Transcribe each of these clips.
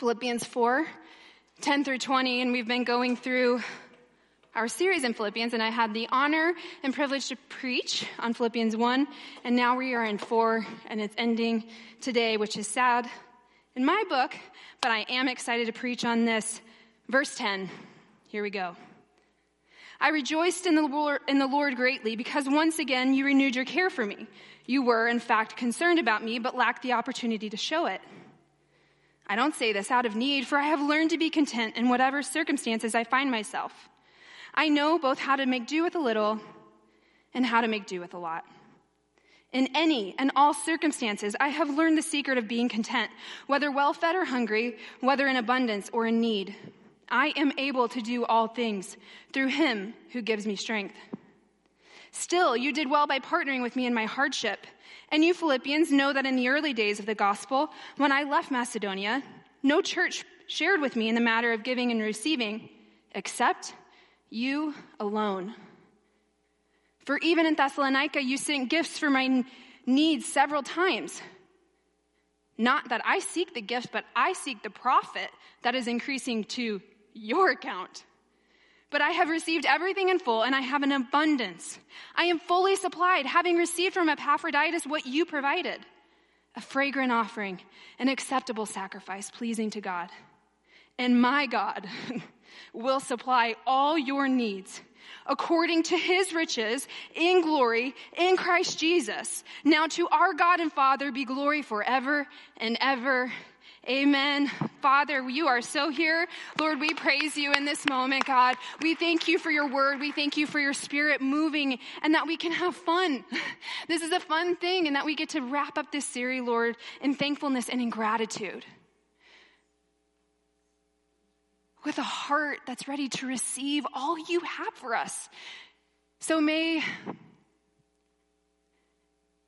Philippians 4 10 through 20, and we've been going through our series in Philippians, and I had the honor and privilege to preach on Philippians 1, and now we are in 4, and it's ending today, which is sad in my book, but I am excited to preach on this. Verse 10. Here we go. I rejoiced in the, Lord, in the Lord greatly because once again you renewed your care for me. You were, in fact, concerned about me, but lacked the opportunity to show it. I don't say this out of need, for I have learned to be content in whatever circumstances I find myself. I know both how to make do with a little and how to make do with a lot. In any and all circumstances, I have learned the secret of being content, whether well fed or hungry, whether in abundance or in need. I am able to do all things through him who gives me strength. Still, you did well by partnering with me in my hardship. And you Philippians know that in the early days of the gospel, when I left Macedonia, no church shared with me in the matter of giving and receiving, except you alone. For even in Thessalonica, you sent gifts for my needs several times. Not that I seek the gift, but I seek the profit that is increasing to your account. But I have received everything in full and I have an abundance. I am fully supplied, having received from Epaphroditus what you provided a fragrant offering, an acceptable sacrifice pleasing to God. And my God will supply all your needs according to his riches in glory in Christ Jesus. Now to our God and Father be glory forever and ever. Amen. Father, you are so here. Lord, we praise you in this moment, God. We thank you for your word. We thank you for your spirit moving and that we can have fun. This is a fun thing and that we get to wrap up this series, Lord, in thankfulness and in gratitude. With a heart that's ready to receive all you have for us. So may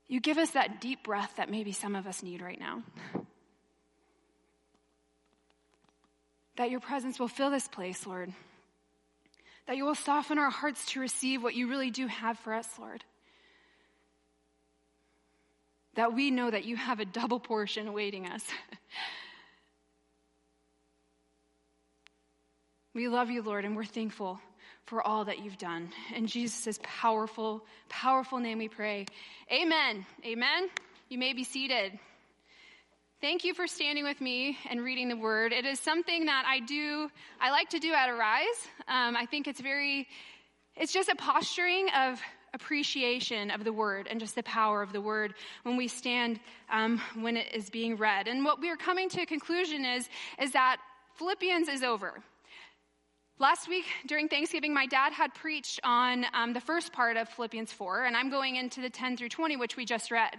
you give us that deep breath that maybe some of us need right now. That your presence will fill this place, Lord. That you will soften our hearts to receive what you really do have for us, Lord. That we know that you have a double portion awaiting us. we love you, Lord, and we're thankful for all that you've done. In Jesus' powerful, powerful name we pray. Amen. Amen. You may be seated. Thank you for standing with me and reading the word. It is something that I do, I like to do at Arise. Um, I think it's very, it's just a posturing of appreciation of the word and just the power of the word when we stand um, when it is being read. And what we are coming to a conclusion is, is that Philippians is over. Last week during Thanksgiving, my dad had preached on um, the first part of Philippians 4, and I'm going into the 10 through 20, which we just read.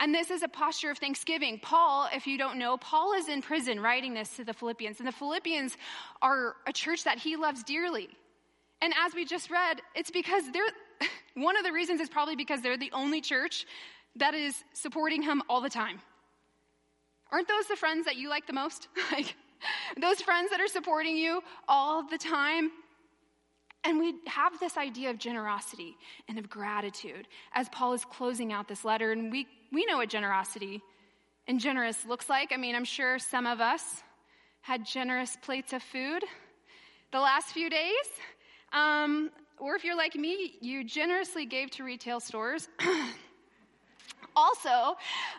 And this is a posture of thanksgiving. Paul, if you don't know, Paul is in prison writing this to the Philippians. And the Philippians are a church that he loves dearly. And as we just read, it's because they're, one of the reasons is probably because they're the only church that is supporting him all the time. Aren't those the friends that you like the most? like, those friends that are supporting you all the time? And we have this idea of generosity and of gratitude as Paul is closing out this letter. And we, we know what generosity and generous looks like. I mean, I'm sure some of us had generous plates of food the last few days. Um, or if you're like me, you generously gave to retail stores. also, uh,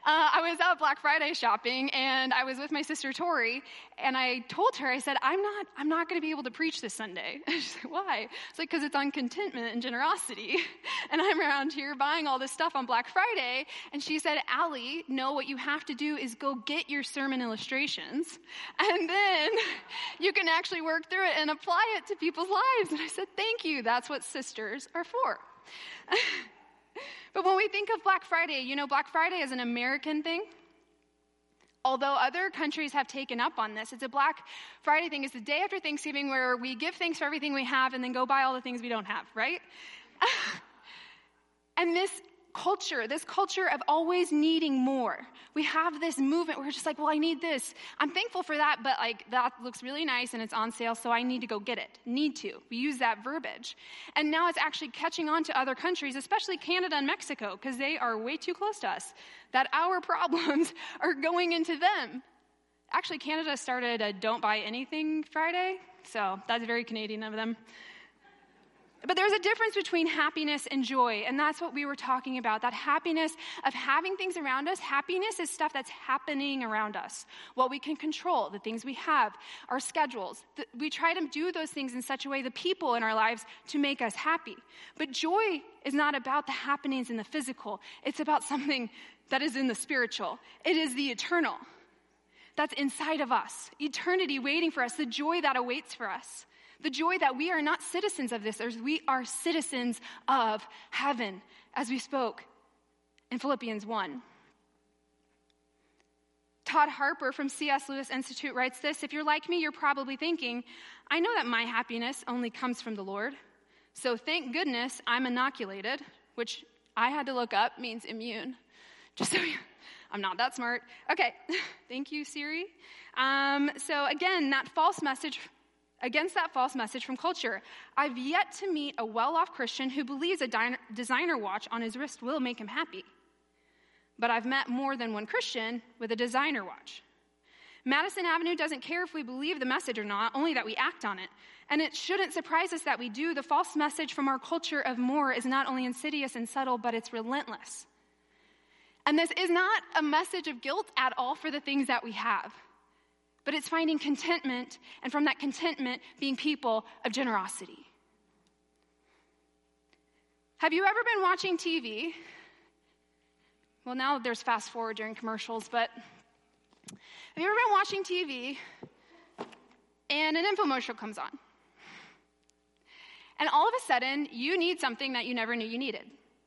I was out Black Friday shopping and I was with my sister Tori and I told her, I said, I'm not, I'm not going to be able to preach this Sunday. she said, why? It's like, because it's on contentment and generosity. And I'm around here buying all this stuff on Black Friday. And she said, Allie, no, what you have to do is go get your sermon illustrations and then you can actually work through it and apply it to people's lives. And I said, thank you. That's what sisters are for. But when we think of Black Friday, you know, Black Friday is an American thing. Although other countries have taken up on this, it's a Black Friday thing. It's the day after Thanksgiving where we give thanks for everything we have and then go buy all the things we don't have, right? and this culture, this culture of always needing more. We have this movement where we're just like, well, I need this. I'm thankful for that, but like that looks really nice and it's on sale, so I need to go get it. Need to. We use that verbiage. And now it's actually catching on to other countries, especially Canada and Mexico, because they are way too close to us, that our problems are going into them actually, Canada started a Don't Buy Anything Friday, so that's very Canadian of them. But there's a difference between happiness and joy, and that's what we were talking about. That happiness of having things around us. Happiness is stuff that's happening around us. What we can control, the things we have, our schedules. We try to do those things in such a way, the people in our lives, to make us happy. But joy is not about the happenings in the physical, it's about something that is in the spiritual. It is the eternal that's inside of us, eternity waiting for us, the joy that awaits for us. The joy that we are not citizens of this earth, we are citizens of heaven, as we spoke in Philippians 1. Todd Harper from C.S. Lewis Institute writes this If you're like me, you're probably thinking, I know that my happiness only comes from the Lord. So thank goodness I'm inoculated, which I had to look up means immune. Just so you, I'm not that smart. Okay, thank you, Siri. Um, so again, that false message against that false message from culture. I've yet to meet a well off Christian who believes a designer watch on his wrist will make him happy. But I've met more than one Christian with a designer watch. Madison Avenue doesn't care if we believe the message or not, only that we act on it. And it shouldn't surprise us that we do. The false message from our culture of more is not only insidious and subtle, but it's relentless. And this is not a message of guilt at all for the things that we have but it's finding contentment, and from that contentment, being people of generosity. Have you ever been watching TV? Well, now there's fast forward during commercials, but have you ever been watching TV and an infomercial comes on? And all of a sudden, you need something that you never knew you needed,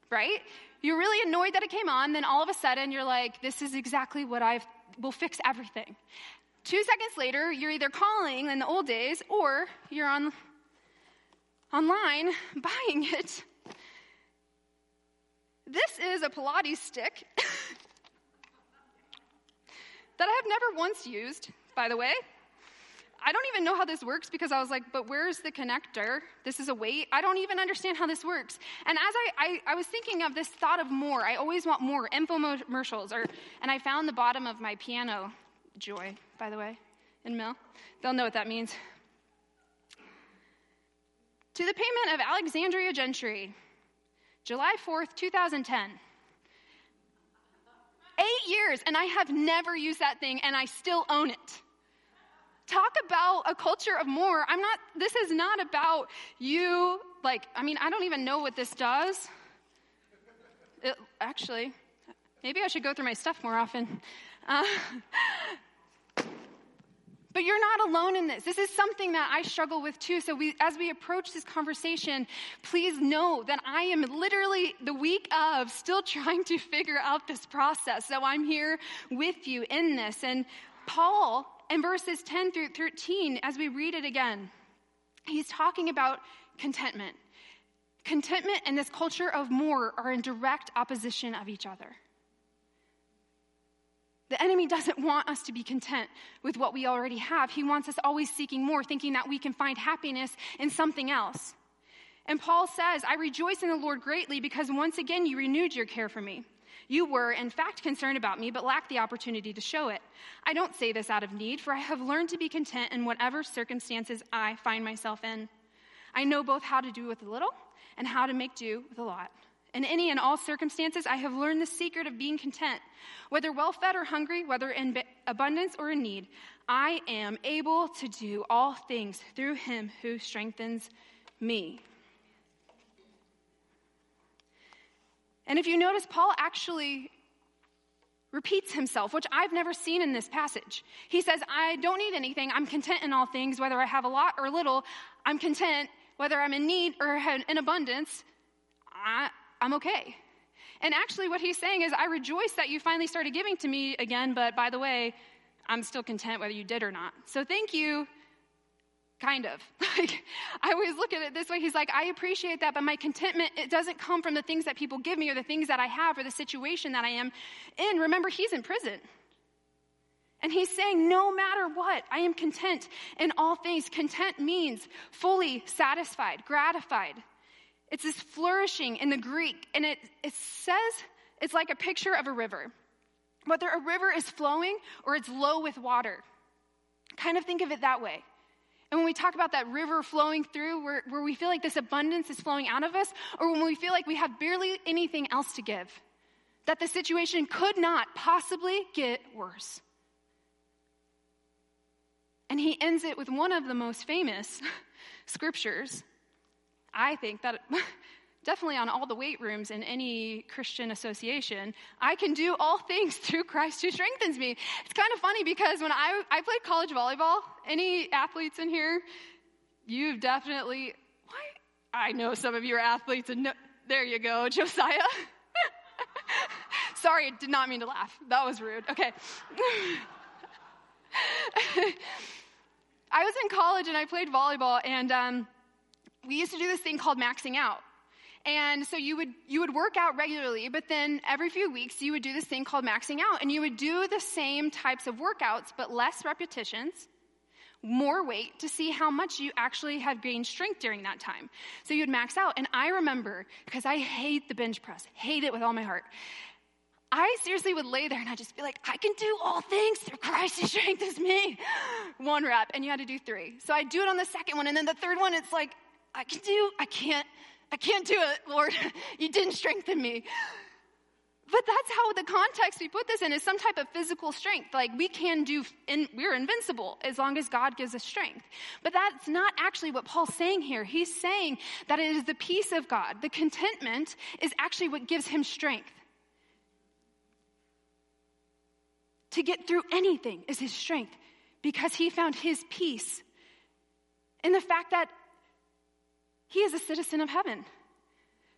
right? You're really annoyed that it came on, then all of a sudden you're like, this is exactly what I will fix everything. Two seconds later, you're either calling in the old days or you're on online buying it. This is a Pilates stick that I have never once used, by the way. I don't even know how this works because I was like, but where's the connector? This is a weight. I don't even understand how this works. And as I, I, I, was thinking of this thought of more, I always want more infomercials, or, and I found the bottom of my piano joy, by the way, in Mill. They'll know what that means. To the payment of Alexandria Gentry, July 4th, 2010. Eight years, and I have never used that thing, and I still own it. Talk about a culture of more. I'm not, this is not about you, like, I mean, I don't even know what this does. It, actually, maybe I should go through my stuff more often. Uh, but you're not alone in this. This is something that I struggle with too. So we, as we approach this conversation, please know that I am literally the week of still trying to figure out this process. So I'm here with you in this. And Paul, in verses 10 through 13, as we read it again, he's talking about contentment. Contentment and this culture of more are in direct opposition of each other. The enemy doesn't want us to be content with what we already have. He wants us always seeking more, thinking that we can find happiness in something else. And Paul says, I rejoice in the Lord greatly because once again you renewed your care for me. You were, in fact, concerned about me, but lacked the opportunity to show it. I don't say this out of need, for I have learned to be content in whatever circumstances I find myself in. I know both how to do with a little and how to make do with a lot. In any and all circumstances, I have learned the secret of being content. Whether well fed or hungry, whether in abundance or in need, I am able to do all things through him who strengthens me. And if you notice, Paul actually repeats himself, which I've never seen in this passage. He says, I don't need anything. I'm content in all things, whether I have a lot or little. I'm content, whether I'm in need or in abundance. I'm okay. And actually, what he's saying is, I rejoice that you finally started giving to me again, but by the way, I'm still content whether you did or not. So thank you, kind of. Like, I always look at it this way. He's like, I appreciate that, but my contentment, it doesn't come from the things that people give me or the things that I have or the situation that I am in. Remember, he's in prison. And he's saying, no matter what, I am content in all things. Content means fully satisfied, gratified, it's this flourishing in the Greek, and it, it says it's like a picture of a river. Whether a river is flowing or it's low with water, Kind of think of it that way. And when we talk about that river flowing through, where, where we feel like this abundance is flowing out of us, or when we feel like we have barely anything else to give, that the situation could not possibly get worse. And he ends it with one of the most famous scriptures, I think, that definitely on all the weight rooms in any Christian association, I can do all things through Christ who strengthens me. It's kind of funny because when I, I played college volleyball, any athletes in here, you've definitely, why? I know some of you are athletes, and no, there you go, Josiah. Sorry, did not mean to laugh. That was rude. Okay. I was in college and I played volleyball, and um, we used to do this thing called maxing out. And so you would, you would work out regularly, but then every few weeks you would do this thing called maxing out. And you would do the same types of workouts, but less repetitions, more weight to see how much you actually have gained strength during that time. So you'd max out. And I remember, because I hate the bench press, hate it with all my heart. I seriously would lay there and I'd just be like, I can do all things through Christ who strengthens me. One rep, and you had to do three. So I do it on the second one, and then the third one, it's like, I can do, I can't, I can't do it, Lord. you didn't strengthen me. But that's how the context we put this in is some type of physical strength. Like we can do, in, we're invincible as long as God gives us strength. But that's not actually what Paul's saying here. He's saying that it is the peace of God. The contentment is actually what gives him strength. To get through anything is his strength because he found his peace in the fact that he is a citizen of heaven.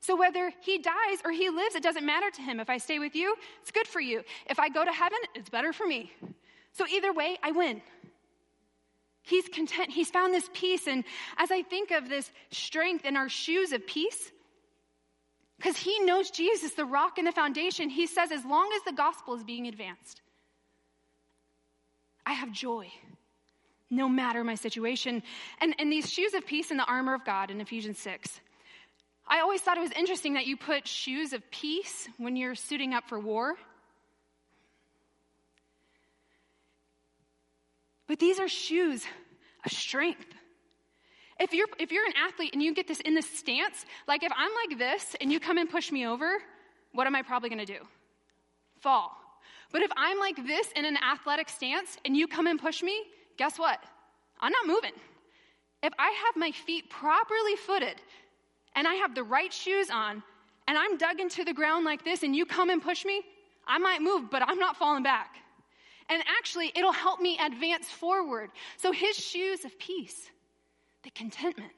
So whether he dies or he lives, it doesn't matter to him. If I stay with you, it's good for you. If I go to heaven, it's better for me. So either way, I win. He's content. He's found this peace. And as I think of this strength in our shoes of peace, because he knows Jesus, the rock and the foundation, he says, as long as the gospel is being advanced, I have joy no matter my situation. And, and these shoes of peace and the armor of God in Ephesians 6. I always thought it was interesting that you put shoes of peace when you're suiting up for war. But these are shoes of strength. If you're, if you're an athlete and you get this in this stance, like if I'm like this and you come and push me over, what am I probably going to do? Fall. But if I'm like this in an athletic stance and you come and push me, guess what? I'm not moving. If I have my feet properly footed and I have the right shoes on and I'm dug into the ground like this and you come and push me, I might move, but I'm not falling back. And actually, it'll help me advance forward. So, his shoes of peace, the contentment,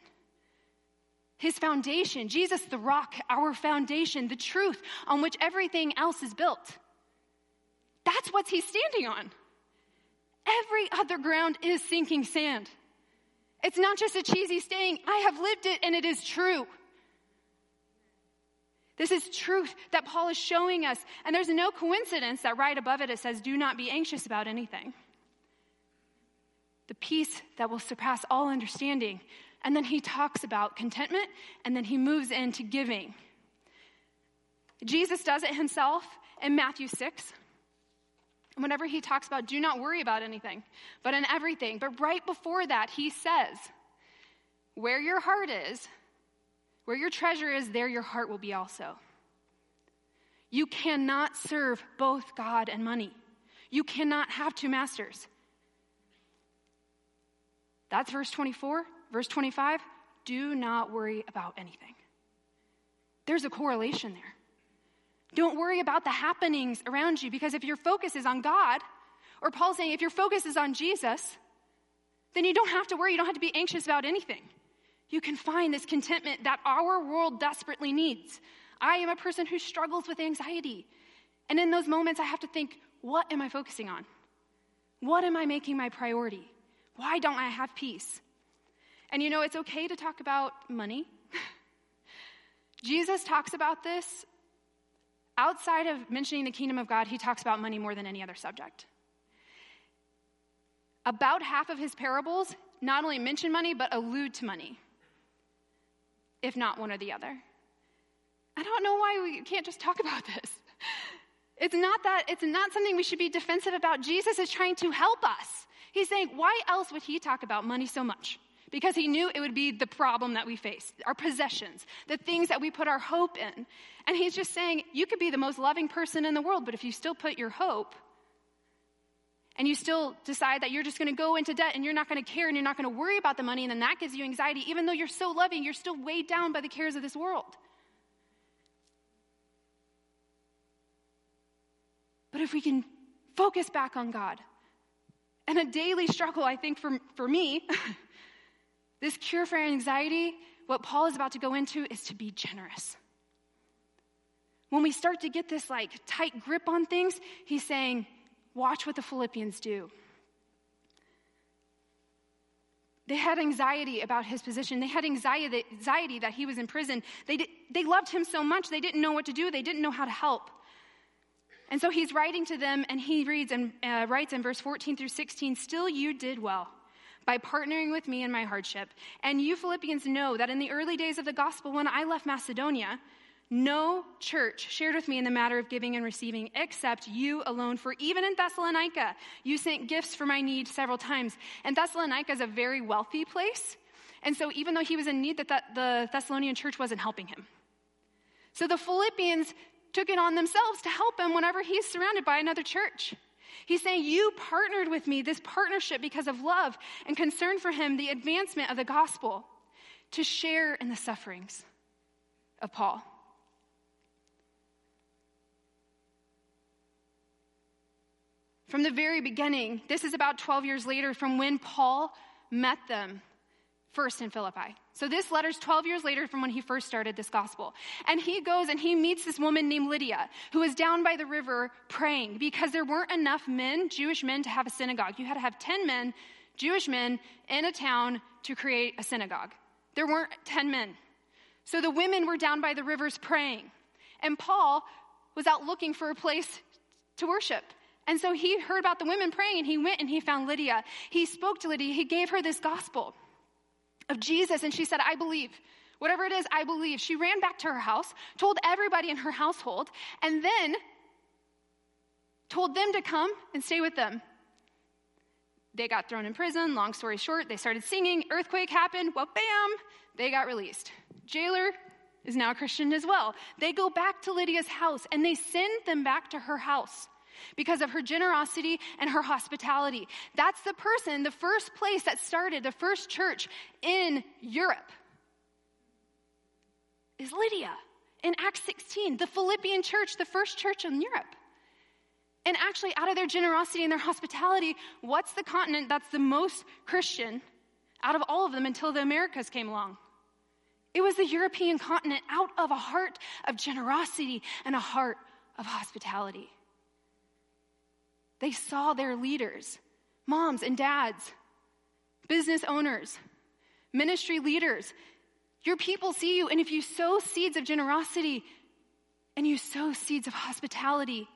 his foundation, Jesus the rock, our foundation, the truth on which everything else is built. That's what he's standing on. Every other ground is sinking sand. It's not just a cheesy saying, I have lived it and it is true. This is truth that Paul is showing us. And there's no coincidence that right above it it says, Do not be anxious about anything. The peace that will surpass all understanding. And then he talks about contentment and then he moves into giving. Jesus does it himself in Matthew 6 whenever he talks about do not worry about anything, but in everything. But right before that, he says, where your heart is, where your treasure is, there your heart will be also. You cannot serve both God and money. You cannot have two masters. That's verse 24. Verse 25 do not worry about anything. There's a correlation there. Don't worry about the happenings around you because if your focus is on God, or Paul's saying if your focus is on Jesus, then you don't have to worry. You don't have to be anxious about anything. You can find this contentment that our world desperately needs. I am a person who struggles with anxiety. And in those moments, I have to think, what am I focusing on? What am I making my priority? Why don't I have peace? And you know, it's okay to talk about money. Jesus talks about this outside of mentioning the kingdom of God, he talks about money more than any other subject. About half of his parables not only mention money, but allude to money, if not one or the other. I don't know why we can't just talk about this. It's not that, it's not something we should be defensive about. Jesus is trying to help us. He's saying, why else would he talk about money so much? Because he knew it would be the problem that we face, our possessions, the things that we put our hope in. And he's just saying, you could be the most loving person in the world, but if you still put your hope and you still decide that you're just going to go into debt and you're not going to care and you're not going to worry about the money, and then that gives you anxiety, even though you're so loving, you're still weighed down by the cares of this world. But if we can focus back on God, and a daily struggle, I think, for, for me, this cure for anxiety, what Paul is about to go into, is to be generous. When we start to get this like tight grip on things, he's saying, watch what the Philippians do. They had anxiety about his position. They had anxiety, that he was in prison. They, did, they loved him so much, they didn't know what to do. They didn't know how to help. And so he's writing to them, and he reads and uh, writes in verse 14 through 16 Still, you did well by partnering with me in my hardship. And you Philippians know that in the early days of the gospel, when I left Macedonia, no church shared with me in the matter of giving and receiving except you alone. For even in Thessalonica, you sent gifts for my need several times. And Thessalonica is a very wealthy place. And so even though he was in need, that the Thessalonian church wasn't helping him. So the Philippians took it on themselves to help him whenever he's surrounded by another church. He's saying, You partnered with me, this partnership because of love and concern for him, the advancement of the gospel, to share in the sufferings of Paul. From the very beginning, this is about 12 years later from when Paul met them first in Philippi. So this letter's 12 years later from when he first started this gospel. And he goes and he meets this woman named Lydia, who is down by the river praying because there weren't enough men, Jewish men, to have a synagogue. You had to have 10 men, Jewish men, in a town to create a synagogue. There weren't 10 men. So the women were down by the rivers praying. And Paul was out looking for a place to worship. And so he heard about the women praying and he went and he found Lydia. He spoke to Lydia. He gave her this gospel of Jesus, and she said, I believe. Whatever it is, I believe. She ran back to her house, told everybody in her household, and then told them to come and stay with them. They got thrown in prison. Long story short, they started singing. Earthquake happened. Well, bam, they got released. Jailer is now a Christian as well. They go back to Lydia's house and they send them back to her house because of her generosity and her hospitality. That's the person, the first place that started the first church in Europe is Lydia in Acts 16, the Philippian church, the first church in Europe. And actually, out of their generosity and their hospitality, what's the continent that's the most Christian out of all of them until the Americas came along? It was the European continent out of a heart of generosity and a heart of hospitality. They saw their leaders, moms and dads, business owners, ministry leaders. Your people see you, and if you sow seeds of generosity and you sow seeds of hospitality,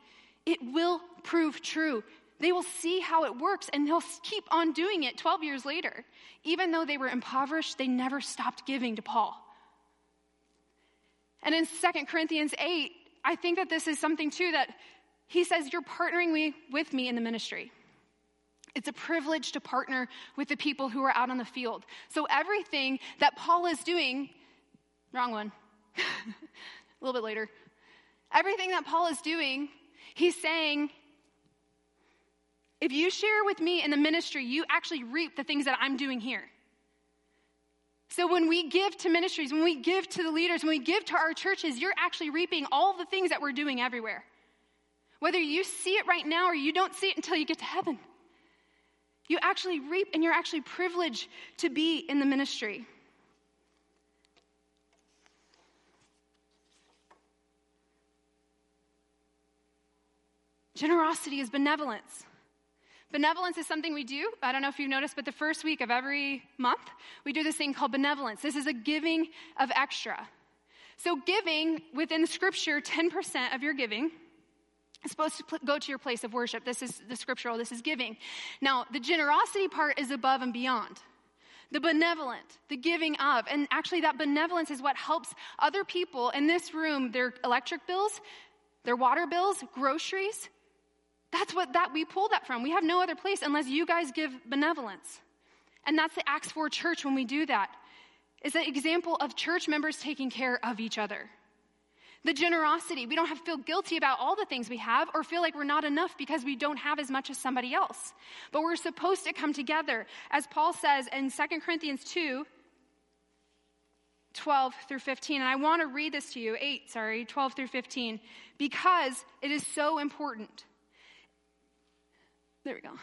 it will prove true. They will see how it works and they'll keep on doing it 12 years later. Even though they were impoverished, they never stopped giving to Paul. And in 2 Corinthians 8, I think that this is something too that he says, You're partnering me, with me in the ministry. It's a privilege to partner with the people who are out on the field. So everything that Paul is doing, wrong one, a little bit later. Everything that Paul is doing, he's saying, if you share with me in the ministry, you actually reap the things that I'm doing here. So when we give to ministries, when we give to the leaders, when we give to our churches, you're actually reaping all the things that we're doing everywhere. Whether you see it right now or you don't see it until you get to heaven. You actually reap and you're actually privileged to be in the ministry. Generosity is benevolence. Benevolence is something we do. I don't know if you've noticed, but the first week of every month, we do this thing called benevolence. This is a giving of extra. So, giving within Scripture, 10% of your giving it's supposed to go to your place of worship. This is the scriptural, this is giving. Now, the generosity part is above and beyond. The benevolent, the giving of. And actually, that benevolence is what helps other people in this room, their electric bills, their water bills, groceries. That's what that we pull that from. We have no other place unless you guys give benevolence. And that's the Acts 4 church when we do that. Is an example of church members taking care of each other. The generosity. We don't have to feel guilty about all the things we have or feel like we're not enough because we don't have as much as somebody else. But we're supposed to come together. As Paul says in 2 Corinthians 2, 12 through 15. And I want to read this to you, 8, sorry, 12 through 15, because it is so important. There we go.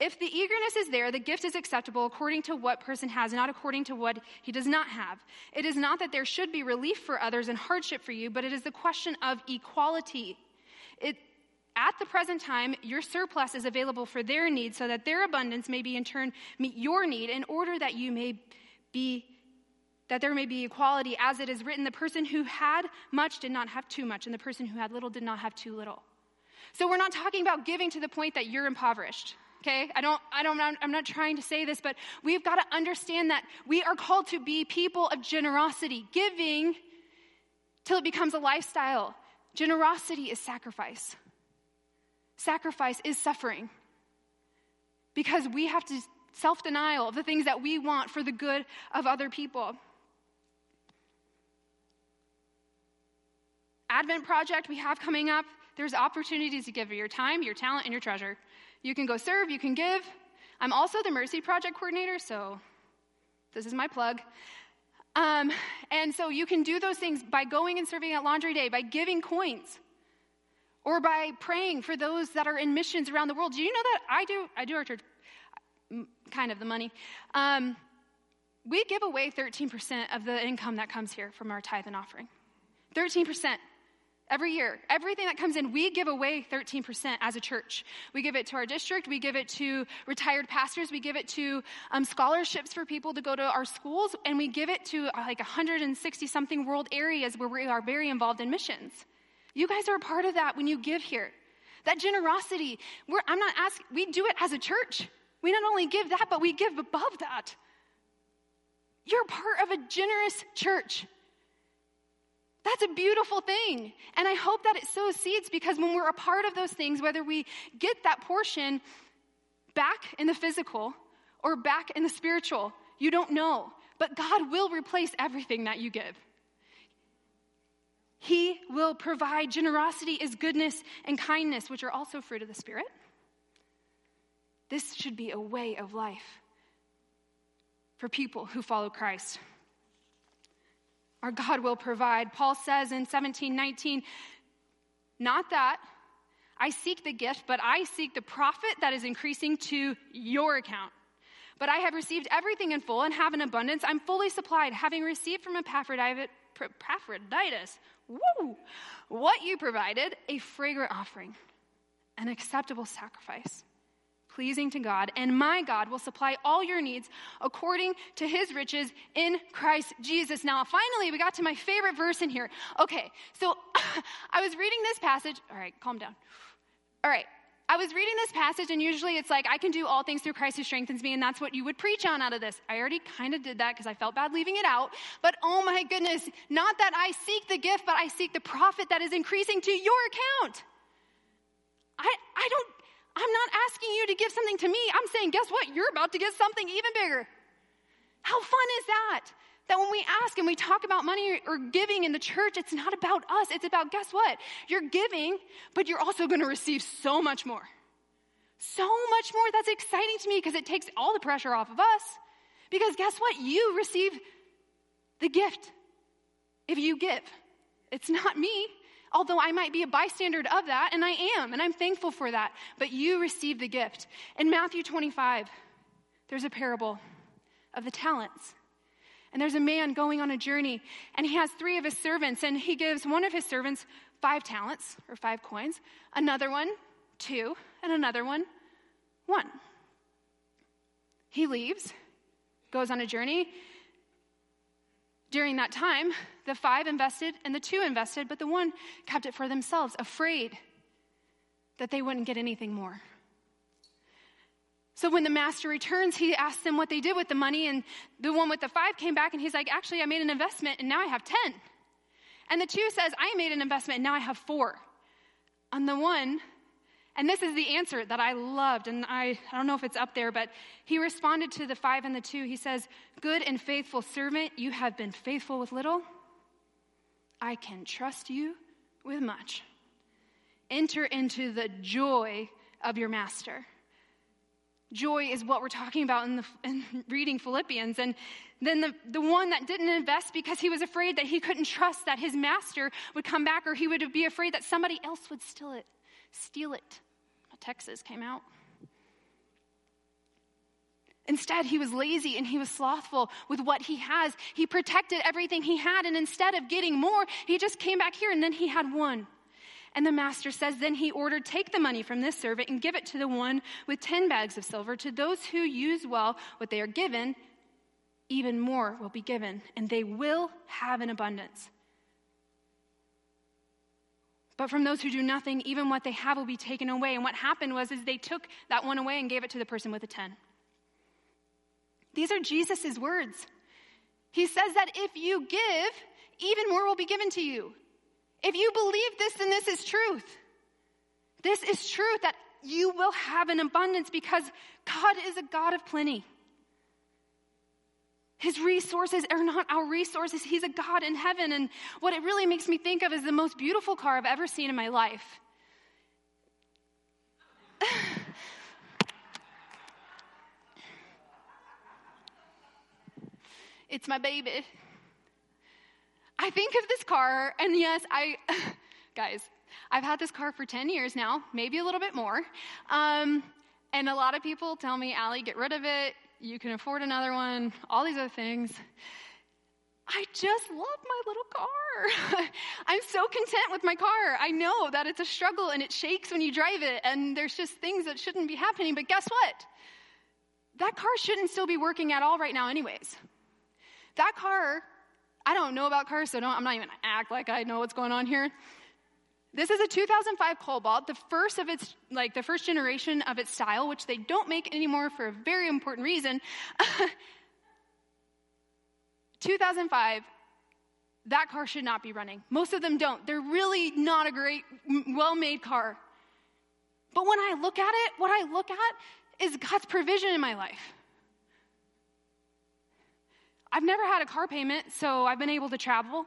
If the eagerness is there, the gift is acceptable according to what person has, not according to what he does not have. It is not that there should be relief for others and hardship for you, but it is the question of equality. It, at the present time, your surplus is available for their needs, so that their abundance may be in turn meet your need, in order that you may be that there may be equality, as it is written, the person who had much did not have too much, and the person who had little did not have too little. So we're not talking about giving to the point that you're impoverished okay? I don't i don't i'm not trying to say this but we've got to understand that we are called to be people of generosity. Giving till it becomes a lifestyle. Generosity is sacrifice. Sacrifice is suffering. Because we have to self-denial of the things that we want for the good of other people. Advent project we have coming up there's opportunities to give your time your talent and your treasure you can go serve, you can give. I'm also the Mercy Project coordinator, so this is my plug. Um, and so you can do those things by going and serving at Laundry Day, by giving coins, or by praying for those that are in missions around the world. Do you know that I do? I do our church, kind of the money. Um, we give away 13% of the income that comes here from our tithe and offering. 13%. Every year, everything that comes in, we give away 13% as a church. We give it to our district, we give it to retired pastors, we give it to um, scholarships for people to go to our schools, and we give it to uh, like 160 something world areas where we are very involved in missions. You guys are a part of that when you give here. That generosity, We're I'm not asking, we do it as a church. We not only give that, but we give above that. You're part of a generous church. That's a beautiful thing. And I hope that it sows seeds because when we're a part of those things, whether we get that portion back in the physical or back in the spiritual, you don't know. But God will replace everything that you give. He will provide. Generosity is goodness and kindness, which are also fruit of the Spirit. This should be a way of life for people who follow Christ. Our God will provide. Paul says in 17, 19, not that I seek the gift, but I seek the profit that is increasing to your account. But I have received everything in full and have an abundance. I'm fully supplied, having received from Epaphroditus, woo, what you provided, a fragrant offering, an acceptable sacrifice pleasing to God, and my God will supply all your needs according to his riches in Christ Jesus. Now, finally, we got to my favorite verse in here. Okay, so I was reading this passage. All right, calm down. All right, I was reading this passage, and usually it's like, I can do all things through Christ who strengthens me, and that's what you would preach on out of this. I already kind of did that because I felt bad leaving it out. But oh my goodness, not that I seek the gift, but I seek the profit that is increasing to your account. I, I don't I'm not asking you to give something to me. I'm saying, guess what? You're about to get something even bigger. How fun is that? That when we ask and we talk about money or giving in the church, it's not about us. It's about, guess what? You're giving, but you're also going to receive so much more. So much more. That's exciting to me because it takes all the pressure off of us. Because guess what? You receive the gift if you give. It's not me although I might be a bystander of that, and I am, and I'm thankful for that. But you receive the gift. In Matthew 25, there's a parable of the talents. And there's a man going on a journey, and he has three of his servants, and he gives one of his servants five talents, or five coins, another one, two, and another one, one. He leaves, goes on a journey, during that time, the five invested and the two invested, but the one kept it for themselves, afraid that they wouldn't get anything more. So when the master returns, he asks them what they did with the money, and the one with the five came back and he's like, Actually, I made an investment and now I have 10. And the two says, I made an investment and now I have four. And the one And this is the answer that I loved. And I, I don't know if it's up there, but he responded to the five and the two. He says, Good and faithful servant, you have been faithful with little. I can trust you with much. Enter into the joy of your master. Joy is what we're talking about in, the, in reading Philippians. And then the, the one that didn't invest because he was afraid that he couldn't trust that his master would come back or he would be afraid that somebody else would steal it. Steal it. Texas came out. Instead, he was lazy and he was slothful with what he has. He protected everything he had, and instead of getting more, he just came back here and then he had one. And the master says, Then he ordered, Take the money from this servant and give it to the one with 10 bags of silver. To those who use well what they are given, even more will be given, and they will have an abundance. But from those who do nothing, even what they have will be taken away. And what happened was is they took that one away and gave it to the person with the 10. These are Jesus' words. He says that if you give, even more will be given to you. If you believe this, then this is truth. This is truth that you will have an abundance because God is a God of plenty. His resources are not our resources. He's a God in heaven. And what it really makes me think of is the most beautiful car I've ever seen in my life. it's my baby. I think of this car, and yes, I, guys, I've had this car for 10 years now, maybe a little bit more. Um, and a lot of people tell me, Allie, get rid of it. You can afford another one, all these other things. I just love my little car. I'm so content with my car. I know that it's a struggle and it shakes when you drive it, and there's just things that shouldn't be happening. But guess what? That car shouldn't still be working at all right now, anyways. That car I don't know about cars, so I'm not even act like I know what's going on here. This is a 2005 Cobalt, the first of its, like the first generation of its style, which they don't make anymore for a very important reason. 2005, that car should not be running. Most of them don't. They're really not a great, well made car. But when I look at it, what I look at is God's provision in my life. I've never had a car payment, so I've been able to travel.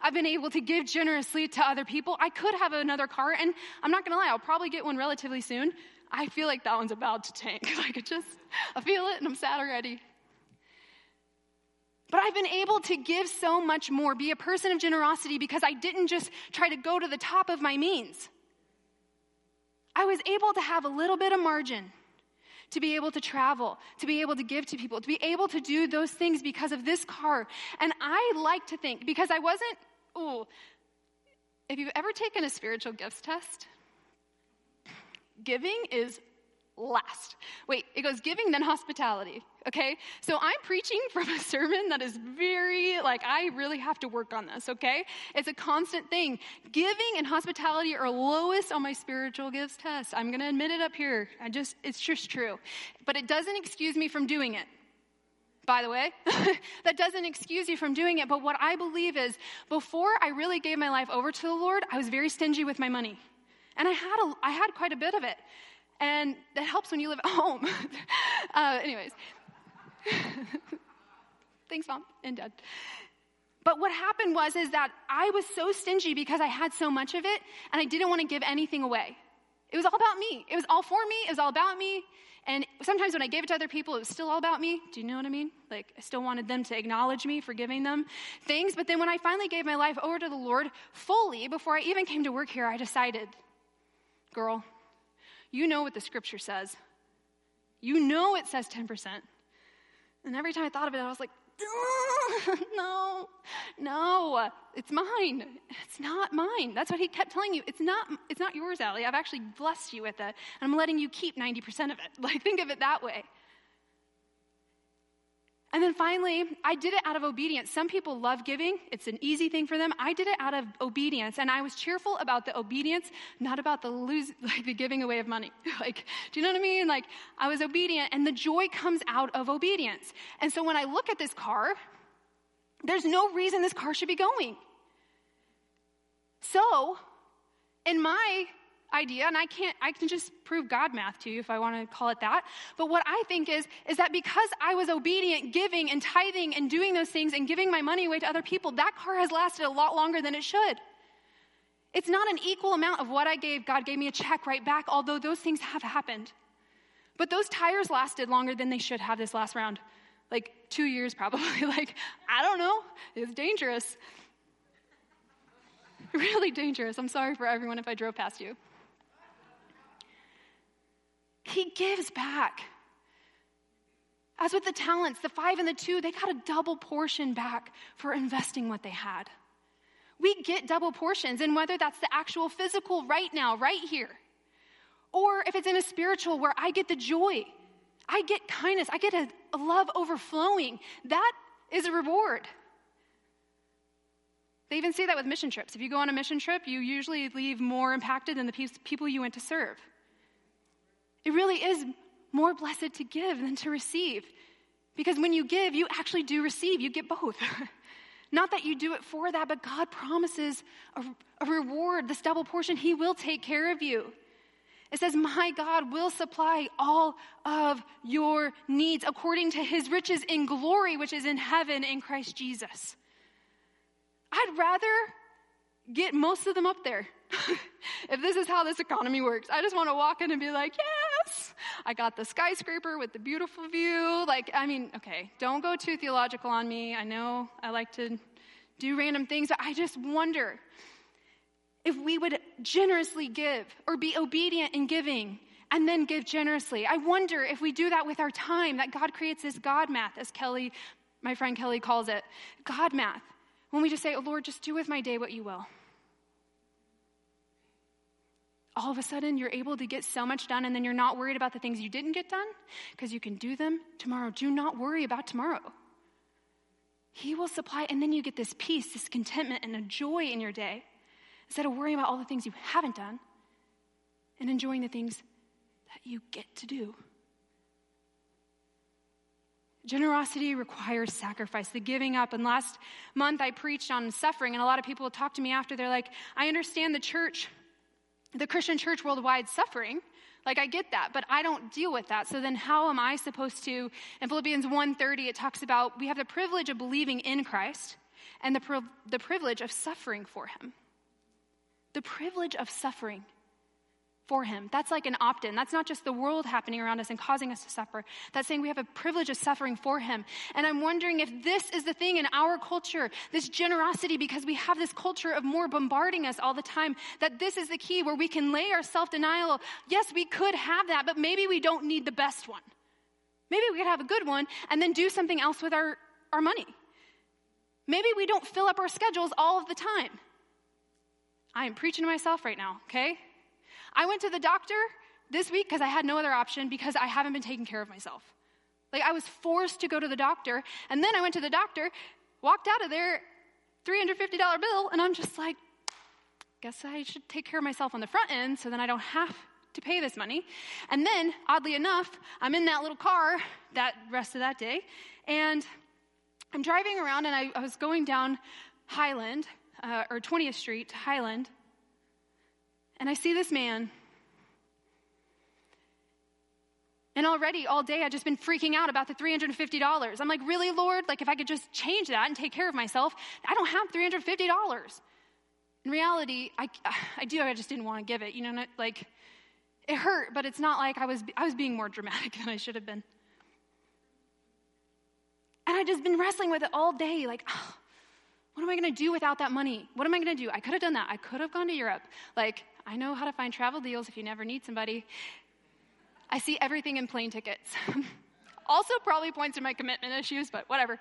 I've been able to give generously to other people. I could have another car, and I'm not gonna lie, I'll probably get one relatively soon. I feel like that one's about to tank. like it just, I feel it and I'm sad already. But I've been able to give so much more, be a person of generosity because I didn't just try to go to the top of my means. I was able to have a little bit of margin to be able to travel, to be able to give to people, to be able to do those things because of this car. And I like to think, because I wasn't, oh, if you've ever taken a spiritual gifts test, giving is last. Wait, it goes giving, then hospitality. Okay? So I'm preaching from a sermon that is very, like, I really have to work on this, okay? It's a constant thing. Giving and hospitality are lowest on my spiritual gifts test. I'm gonna admit it up here. I just, it's just true. But it doesn't excuse me from doing it. By the way, that doesn't excuse you from doing it. But what I believe is, before I really gave my life over to the Lord, I was very stingy with my money. And I had, a, I had quite a bit of it. And that helps when you live at home. uh, anyways. Thanks, mom and dad. But what happened was is that I was so stingy because I had so much of it and I didn't want to give anything away. It was all about me. It was all for me. It was all about me. And sometimes when I gave it to other people, it was still all about me. Do you know what I mean? Like, I still wanted them to acknowledge me for giving them things. But then when I finally gave my life over to the Lord fully, before I even came to work here, I decided, girl, you know what the scripture says. You know it says 10%. And every time I thought of it, I was like, no, no, it's mine. It's not mine. That's what he kept telling you. It's not, it's not yours, Allie. I've actually blessed you with it, and I'm letting you keep 90% of it. Like, think of it that way. And then finally, I did it out of obedience. Some people love giving, it's an easy thing for them. I did it out of obedience, and I was cheerful about the obedience, not about the lose, like the giving away of money. like, do you know what I mean? Like, I was obedient, and the joy comes out of obedience. And so when I look at this car, there's no reason this car should be going. So, in my idea, and I can't, I can just prove God math to you if I want to call it that. But what I think is, is that because I was obedient, giving and tithing and doing those things and giving my money away to other people, that car has lasted a lot longer than it should. It's not an equal amount of what I gave. God gave me a check right back, although those things have happened. But those tires lasted longer than they should have this last round. Like two years, probably. like, I don't know. It's dangerous. Really dangerous. I'm sorry for everyone if I drove past you. He gives back. As with the talents, the five and the two, they got a double portion back for investing what they had. We get double portions, and whether that's the actual physical right now, right here, or if it's in a spiritual where I get the joy, I get kindness, I get a, a love overflowing, that is a reward. They even say that with mission trips. If you go on a mission trip, you usually leave more impacted than the people you went to serve. It really is more blessed to give than to receive. Because when you give, you actually do receive. You get both. Not that you do it for that, but God promises a, a, reward, this double portion. He will take care of you. It says, My God will supply all of your needs according to his riches in glory, which is in heaven in Christ Jesus. I'd rather get most of them up there. if this is how this economy works, I just want to walk in and be like, yes, I got the skyscraper with the beautiful view. Like, I mean, okay, don't go too theological on me. I know I like to do random things, but I just wonder if we would generously give or be obedient in giving and then give generously. I wonder if we do that with our time, that God creates this God math, as Kelly, my friend Kelly calls it, God math. When we just say, oh Lord, just do with my day what you will all of a sudden you're able to get so much done and then you're not worried about the things you didn't get done because you can do them tomorrow. Do not worry about tomorrow. He will supply, and then you get this peace, this contentment, and a joy in your day instead of worrying about all the things you haven't done and enjoying the things that you get to do. Generosity requires sacrifice, the giving up. And last month I preached on suffering, and a lot of people talk to me after. They're like, I understand the church the Christian church worldwide suffering. Like I get that, but I don't deal with that. So then how am I supposed to? In Philippians 1:30 it talks about we have the privilege of believing in Christ and the, the privilege of suffering for him. The privilege of suffering for him. That's like an opt in. That's not just the world happening around us and causing us to suffer. That's saying we have a privilege of suffering for him. And I'm wondering if this is the thing in our culture, this generosity, because we have this culture of more bombarding us all the time, that this is the key where we can lay our self denial. Yes, we could have that, but maybe we don't need the best one. Maybe we could have a good one and then do something else with our, our money. Maybe we don't fill up our schedules all of the time. I am preaching to myself right now, okay? I went to the doctor this week because I had no other option because I haven't been taking care of myself. Like I was forced to go to the doctor, and then I went to the doctor, walked out of there, $350 bill, and I'm just like, guess I should take care of myself on the front end so then I don't have to pay this money. And then, oddly enough, I'm in that little car that rest of that day, and I'm driving around, and I, I was going down Highland, uh, or 20th Street to Highland, and I see this man. And already all day I've just been freaking out about the $350. I'm like, really, Lord? Like, if I could just change that and take care of myself, I don't have $350. In reality, I, I do, I just didn't want to give it. You know, like, it hurt, but it's not like I was, I was being more dramatic than I should have been. And I've just been wrestling with it all day, like, oh, what am I going to do without that money? What am I going to do? I could have done that. I could have gone to Europe. Like, I know how to find travel deals if you never need somebody. I see everything in plane tickets. also, probably points to my commitment issues, but whatever.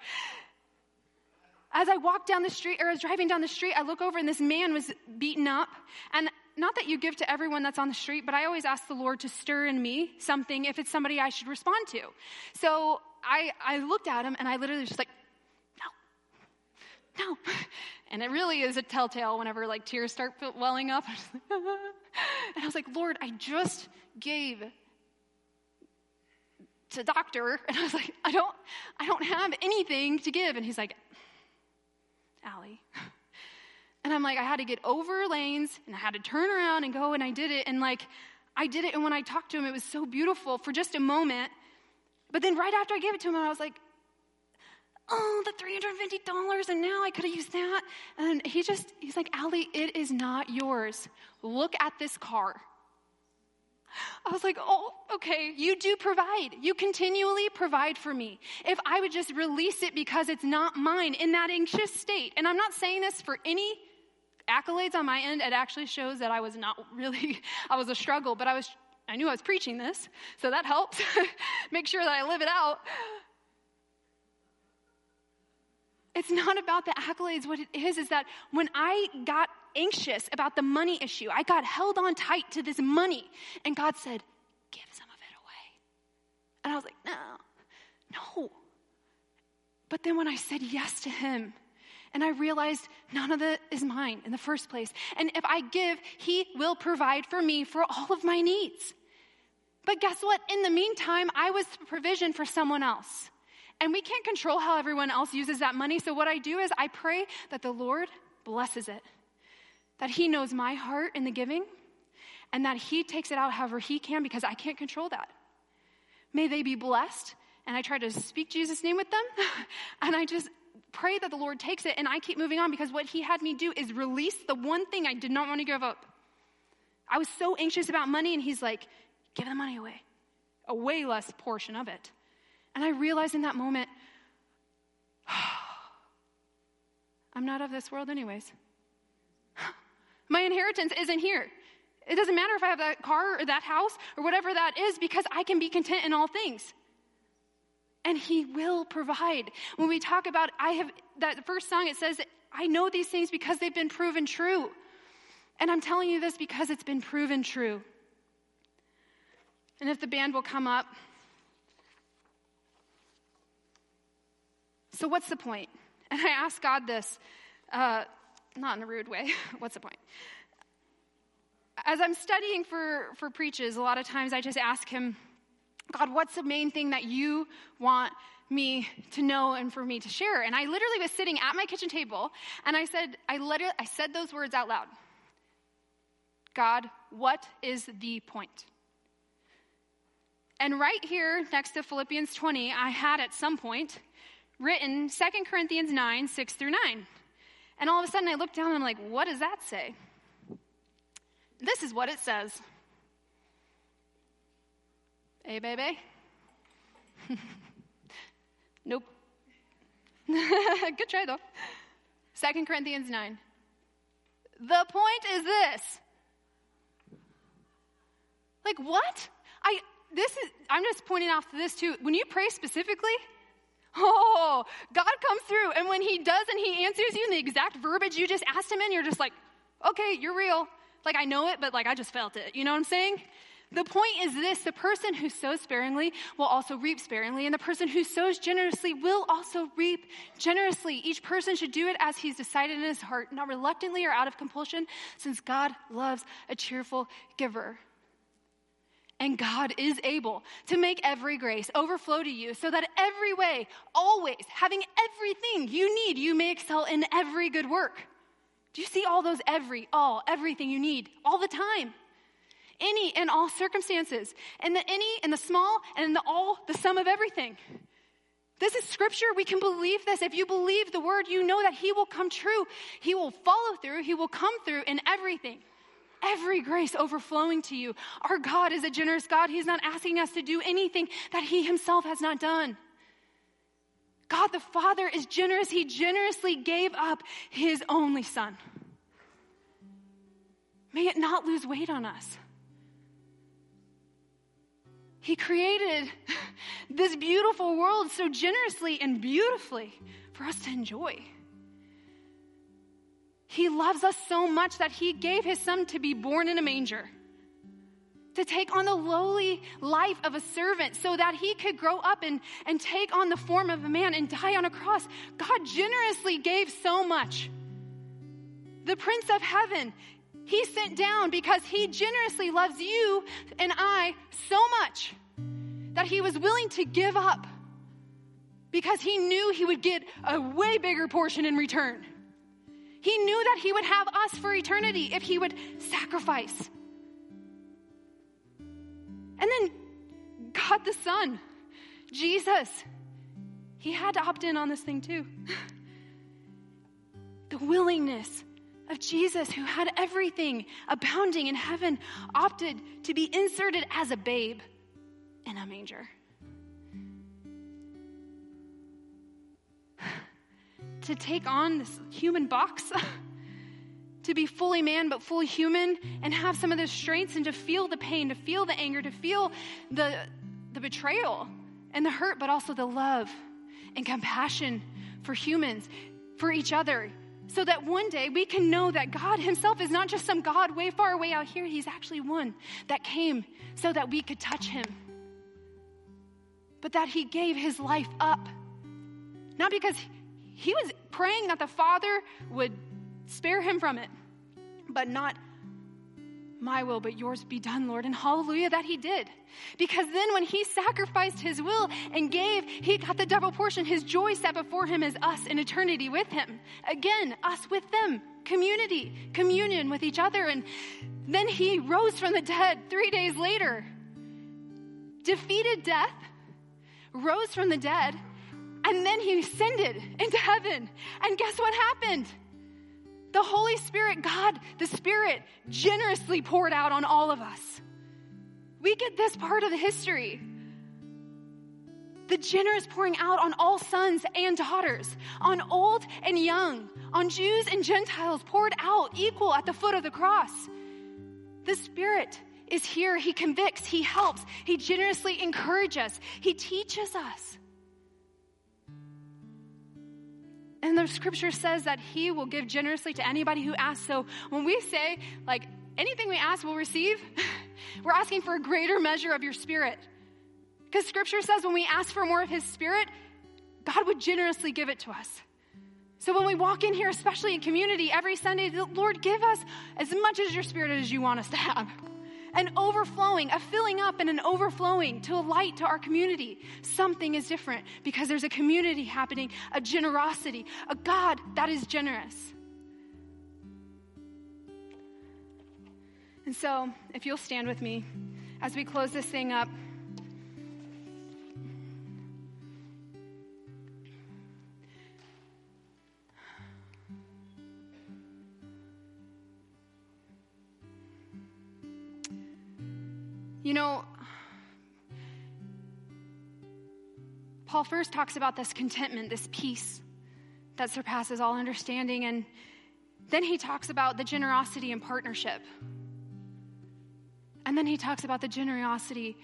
As I walked down the street, or I was driving down the street, I look over and this man was beaten up. And not that you give to everyone that's on the street, but I always ask the Lord to stir in me something if it's somebody I should respond to. So I, I looked at him and I literally just like, no. And it really is a telltale whenever like tears start welling up. and I was like, Lord, I just gave to doctor. And I was like, I don't, I don't have anything to give. And he's like, Allie, And I'm like, I had to get over lanes and I had to turn around and go and I did it. And like, I did it. And when I talked to him, it was so beautiful for just a moment. But then right after I gave it to him, I was like, oh, the $350, and now I could have used that. And he just, he's like, Allie, it is not yours. Look at this car. I was like, oh, okay, you do provide. You continually provide for me. If I would just release it because it's not mine in that anxious state, and I'm not saying this for any accolades on my end, it actually shows that I was not really, I was a struggle, but I was, I knew I was preaching this, so that helps. Make sure that I live it out. It's not about the accolades. What it is, is that when I got anxious about the money issue, I got held on tight to this money. And God said, Give some of it away. And I was like, No, no. But then when I said yes to Him, and I realized none of it is mine in the first place. And if I give, He will provide for me for all of my needs. But guess what? In the meantime, I was provision for someone else. And we can't control how everyone else uses that money. So what I do is I pray that the Lord blesses it, that He knows my heart in the giving, and that He takes it out however He can because I can't control that. May they be blessed. And I try to speak Jesus' name with them. and I just pray that the Lord takes it and I keep moving on because what He had me do is release the one thing I did not want to give up. I was so anxious about money, and He's like, give the money away, a way less portion of it. And I realized in that moment, I'm not of this world, anyways. My inheritance isn't here. It doesn't matter if I have that car or that house or whatever that is because I can be content in all things. And He will provide. When we talk about, I have that first song, it says, I know these things because they've been proven true. And I'm telling you this because it's been proven true. And if the band will come up. So, what's the point? And I asked God this, uh, not in a rude way. what's the point? As I'm studying for, for preaches, a lot of times I just ask Him, God, what's the main thing that you want me to know and for me to share? And I literally was sitting at my kitchen table and I said, I, literally, I said those words out loud God, what is the point? And right here next to Philippians 20, I had at some point written 2 Corinthians 9, 6 through 9. And all of a sudden I look down and I'm like, what does that say? This is what it says. Hey, baby. nope. Good try, though. 2 Corinthians 9. The point is this. Like, what? I, this is, I'm just pointing off to this too. When you pray specifically, Oh, God comes through. And when He does and He answers you in the exact verbiage you just asked Him in, you're just like, okay, you're real. Like, I know it, but like, I just felt it. You know what I'm saying? The point is this the person who sows sparingly will also reap sparingly, and the person who sows generously will also reap generously. Each person should do it as he's decided in his heart, not reluctantly or out of compulsion, since God loves a cheerful giver. And God is able to make every grace overflow to you so that every way, always, having everything you need, you may excel in every good work. Do you see all those every, all, everything you need all the time? Any and all circumstances. And the any and the small and the all, the sum of everything. This is scripture. We can believe this. If you believe the word, you know that He will come true. He will follow through. He will come through in everything every grace overflowing to you. Our God is a generous God. He's not asking us to do anything that He Himself has not done. God the Father is generous. He generously gave up His only Son. May it not lose weight on us. He created this beautiful world so generously and beautifully for us to enjoy. He loves us so much that he gave his son to be born in a manger, to take on the lowly life of a servant so that he could grow up and, and take on the form of a man and die on a cross. God generously gave so much. The Prince of Heaven, he sent down because he generously loves you and I so much that he was willing to give up because he knew he would get a way bigger portion in return. He knew that He would have us for eternity if He would sacrifice. And then God the Son, Jesus, He had to opt in on this thing too. the willingness of Jesus, who had everything abounding in heaven, opted to be inserted as a babe in a manger. To take on this human box, to be fully man but fully human, and have some of the strengths and to feel the pain, to feel the anger, to feel the, the betrayal and the hurt, but also the love and compassion for humans, for each other, so that one day we can know that God Himself is not just some God way far away out here. He's actually one that came so that we could touch Him, but that He gave His life up. Not because he was praying that the Father would spare him from it, but not my will, but yours be done, Lord. And hallelujah that he did. Because then when he sacrificed his will and gave, he got the double portion. His joy set before him as us in eternity with him. Again, us with them. Community, communion with each other. And then he rose from the dead three days later, defeated death, rose from the dead, and then he ascended into heaven. And guess what happened? The Holy Spirit, God, the Spirit, generously poured out on all of us. We get this part of the history. The generous pouring out on all sons and daughters, on old and young, on Jews and Gentiles, poured out equal at the foot of the cross. The Spirit is here. He convicts, He helps, He generously encourages us, He teaches us. And the scripture says that he will give generously to anybody who asks. So when we say, like, anything we ask we'll receive, we're asking for a greater measure of your spirit. Because scripture says when we ask for more of his spirit, God would generously give it to us. So when we walk in here, especially in community, every Sunday, Lord, give us as much as your spirit as you want us to have an overflowing, a filling up and an overflowing to a light to our community. Something is different because there's a community happening, a generosity, a God that is generous. And so, if you'll stand with me as we close this thing up. You know, Paul first talks about this contentment, this peace that surpasses all understanding, and then he talks about the generosity and partnership. And then he talks about the generosity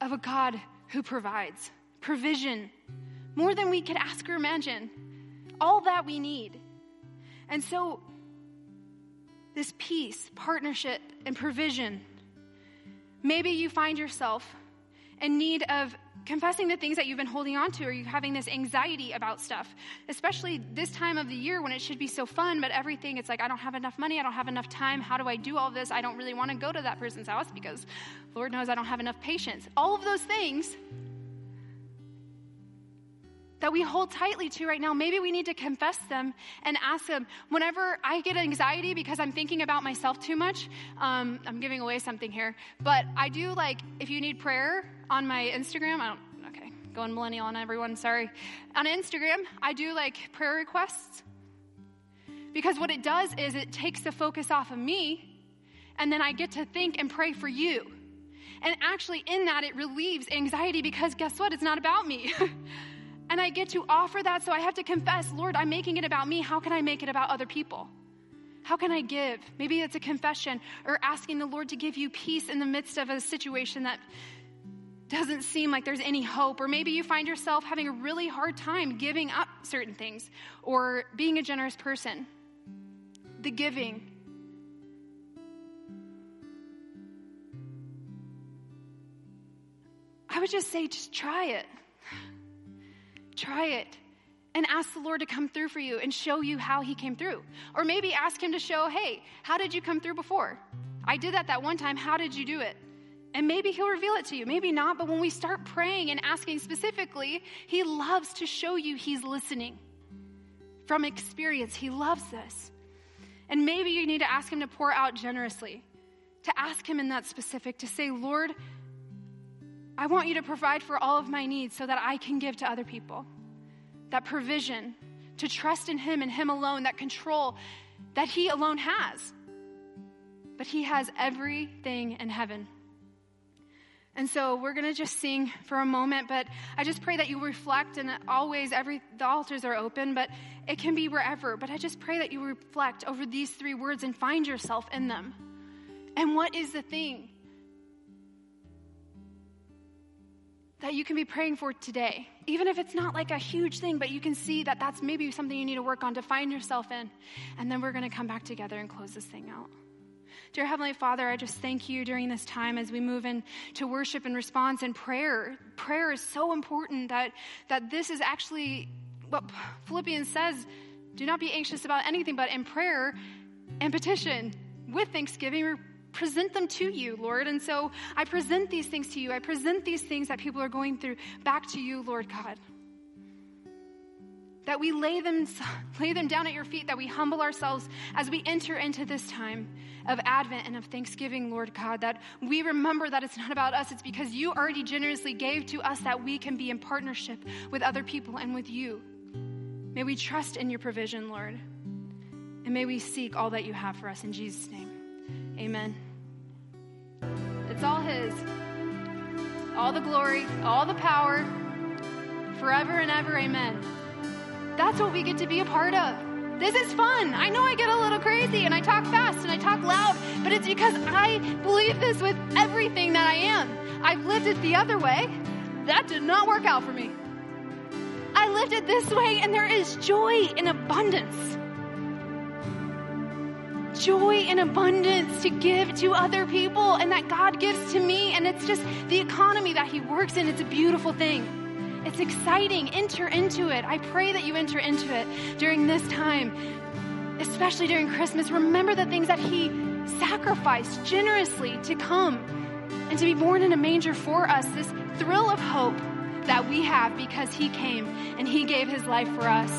of a God who provides provision, more than we could ask or imagine, all that we need. And so, this peace, partnership, and provision Maybe you find yourself in need of confessing the things that you've been holding on to, or you're having this anxiety about stuff, especially this time of the year when it should be so fun, but everything, it's like, I don't have enough money, I don't have enough time, how do I do all this? I don't really want to go to that person's house because Lord knows I don't have enough patience. All of those things that we hold tightly to right now, maybe we need to confess them and ask them. Whenever I get anxiety because I'm thinking about myself too much, um, I'm giving away something here, but I do like, if you need prayer on my Instagram, I don't, okay, going millennial on everyone, sorry. On Instagram, I do like prayer requests because what it does is it takes the focus off of me and then I get to think and pray for you. And actually, in that, it relieves anxiety because guess what? It's not about me. And I get to offer that, so I have to confess, Lord, I'm making it about me. How can I make it about other people? How can I give? Maybe it's a confession or asking the Lord to give you peace in the midst of a situation that doesn't seem like there's any hope. Or maybe you find yourself having a really hard time giving up certain things or being a generous person. The giving. I would just say, just try it. Try it and ask the Lord to come through for you and show you how He came through. Or maybe ask Him to show, hey, how did you come through before? I did that that one time. How did you do it? And maybe He'll reveal it to you, maybe not. But when we start praying and asking specifically, He loves to show you He's listening from experience. He loves this. And maybe you need to ask Him to pour out generously, to ask Him in that specific, to say, Lord, I want you to provide for all of my needs so that I can give to other people. That provision, to trust in Him and Him alone, that control that He alone has. But He has everything in heaven. And so we're going to just sing for a moment, but I just pray that you reflect and always every the altars are open, but it can be wherever. But I just pray that you reflect over these three words and find yourself in them. And what is the thing that you can be praying for today? Even if it's not like a huge thing, but you can see that that's maybe something you need to work on to find yourself in. And then we're going to come back together and close this thing out. Dear Heavenly Father, I just thank you during this time as we move into worship and response and prayer. Prayer is so important that, that this is actually what Philippians says do not be anxious about anything, but in prayer and petition with thanksgiving, present them to you, Lord. And so I present these things to you. I present these things that people are going through back to you, Lord God that we lay them, lay them down at your feet, that we humble ourselves as we enter into this time of Advent and of Thanksgiving, Lord God, that we remember that it's not about us, it's because you already generously gave to us that we can be in partnership with other people and with you. May we trust in your provision, Lord, and may we seek all that you have for us in Jesus' name. Amen. It's all His. All the glory, all the power, forever and ever. Amen. That's what we get to be a part of. This is fun. I know I get a little crazy and I talk fast and I talk loud, but it's because I believe this with everything that I am. I've lived it the other way. That did not work out for me. I lived it this way and there is joy in abundance. Joy in abundance to give to other people and that God gives to me. And it's just the economy that He works in. It's a beautiful thing. It's exciting. Enter into it. I pray that you enter into it during this time, especially during Christmas. Remember the things that He sacrificed generously to come and to be born in a manger for us. This thrill of hope that we have because He came and He gave His life for us.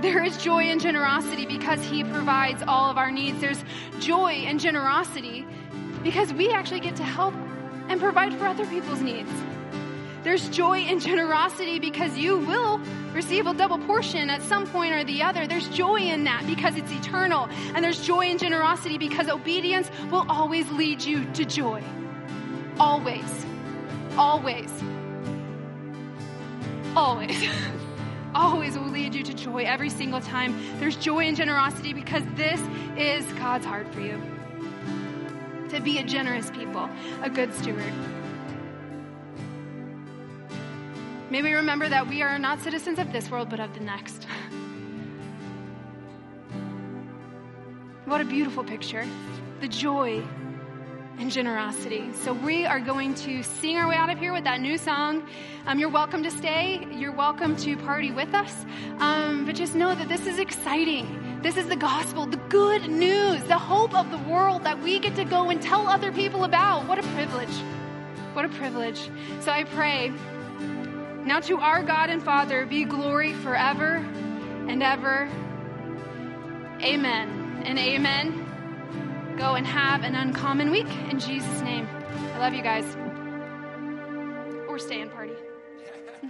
There is joy and generosity because He provides all of our needs. There's joy and generosity because we actually get to help and provide for other people's needs. There's joy and generosity because you will receive a double portion at some point or the other. There's joy in that because it's eternal. And there's joy and generosity because obedience will always lead you to joy. Always. Always. Always. always will lead you to joy every single time. There's joy and generosity because this is God's heart for you. To be a generous people, a good steward. May we remember that we are not citizens of this world, but of the next. what a beautiful picture. The joy and generosity. So we are going to sing our way out of here with that new song. Um, you're welcome to stay. You're welcome to party with us. Um, but just know that this is exciting. This is the gospel, the good news, the hope of the world that we get to go and tell other people about. What a privilege. What a privilege. So I pray now to our God and Father be glory forever and ever. Amen and amen. Go and have an uncommon week in Jesus' name. I love you guys. Or stay and party.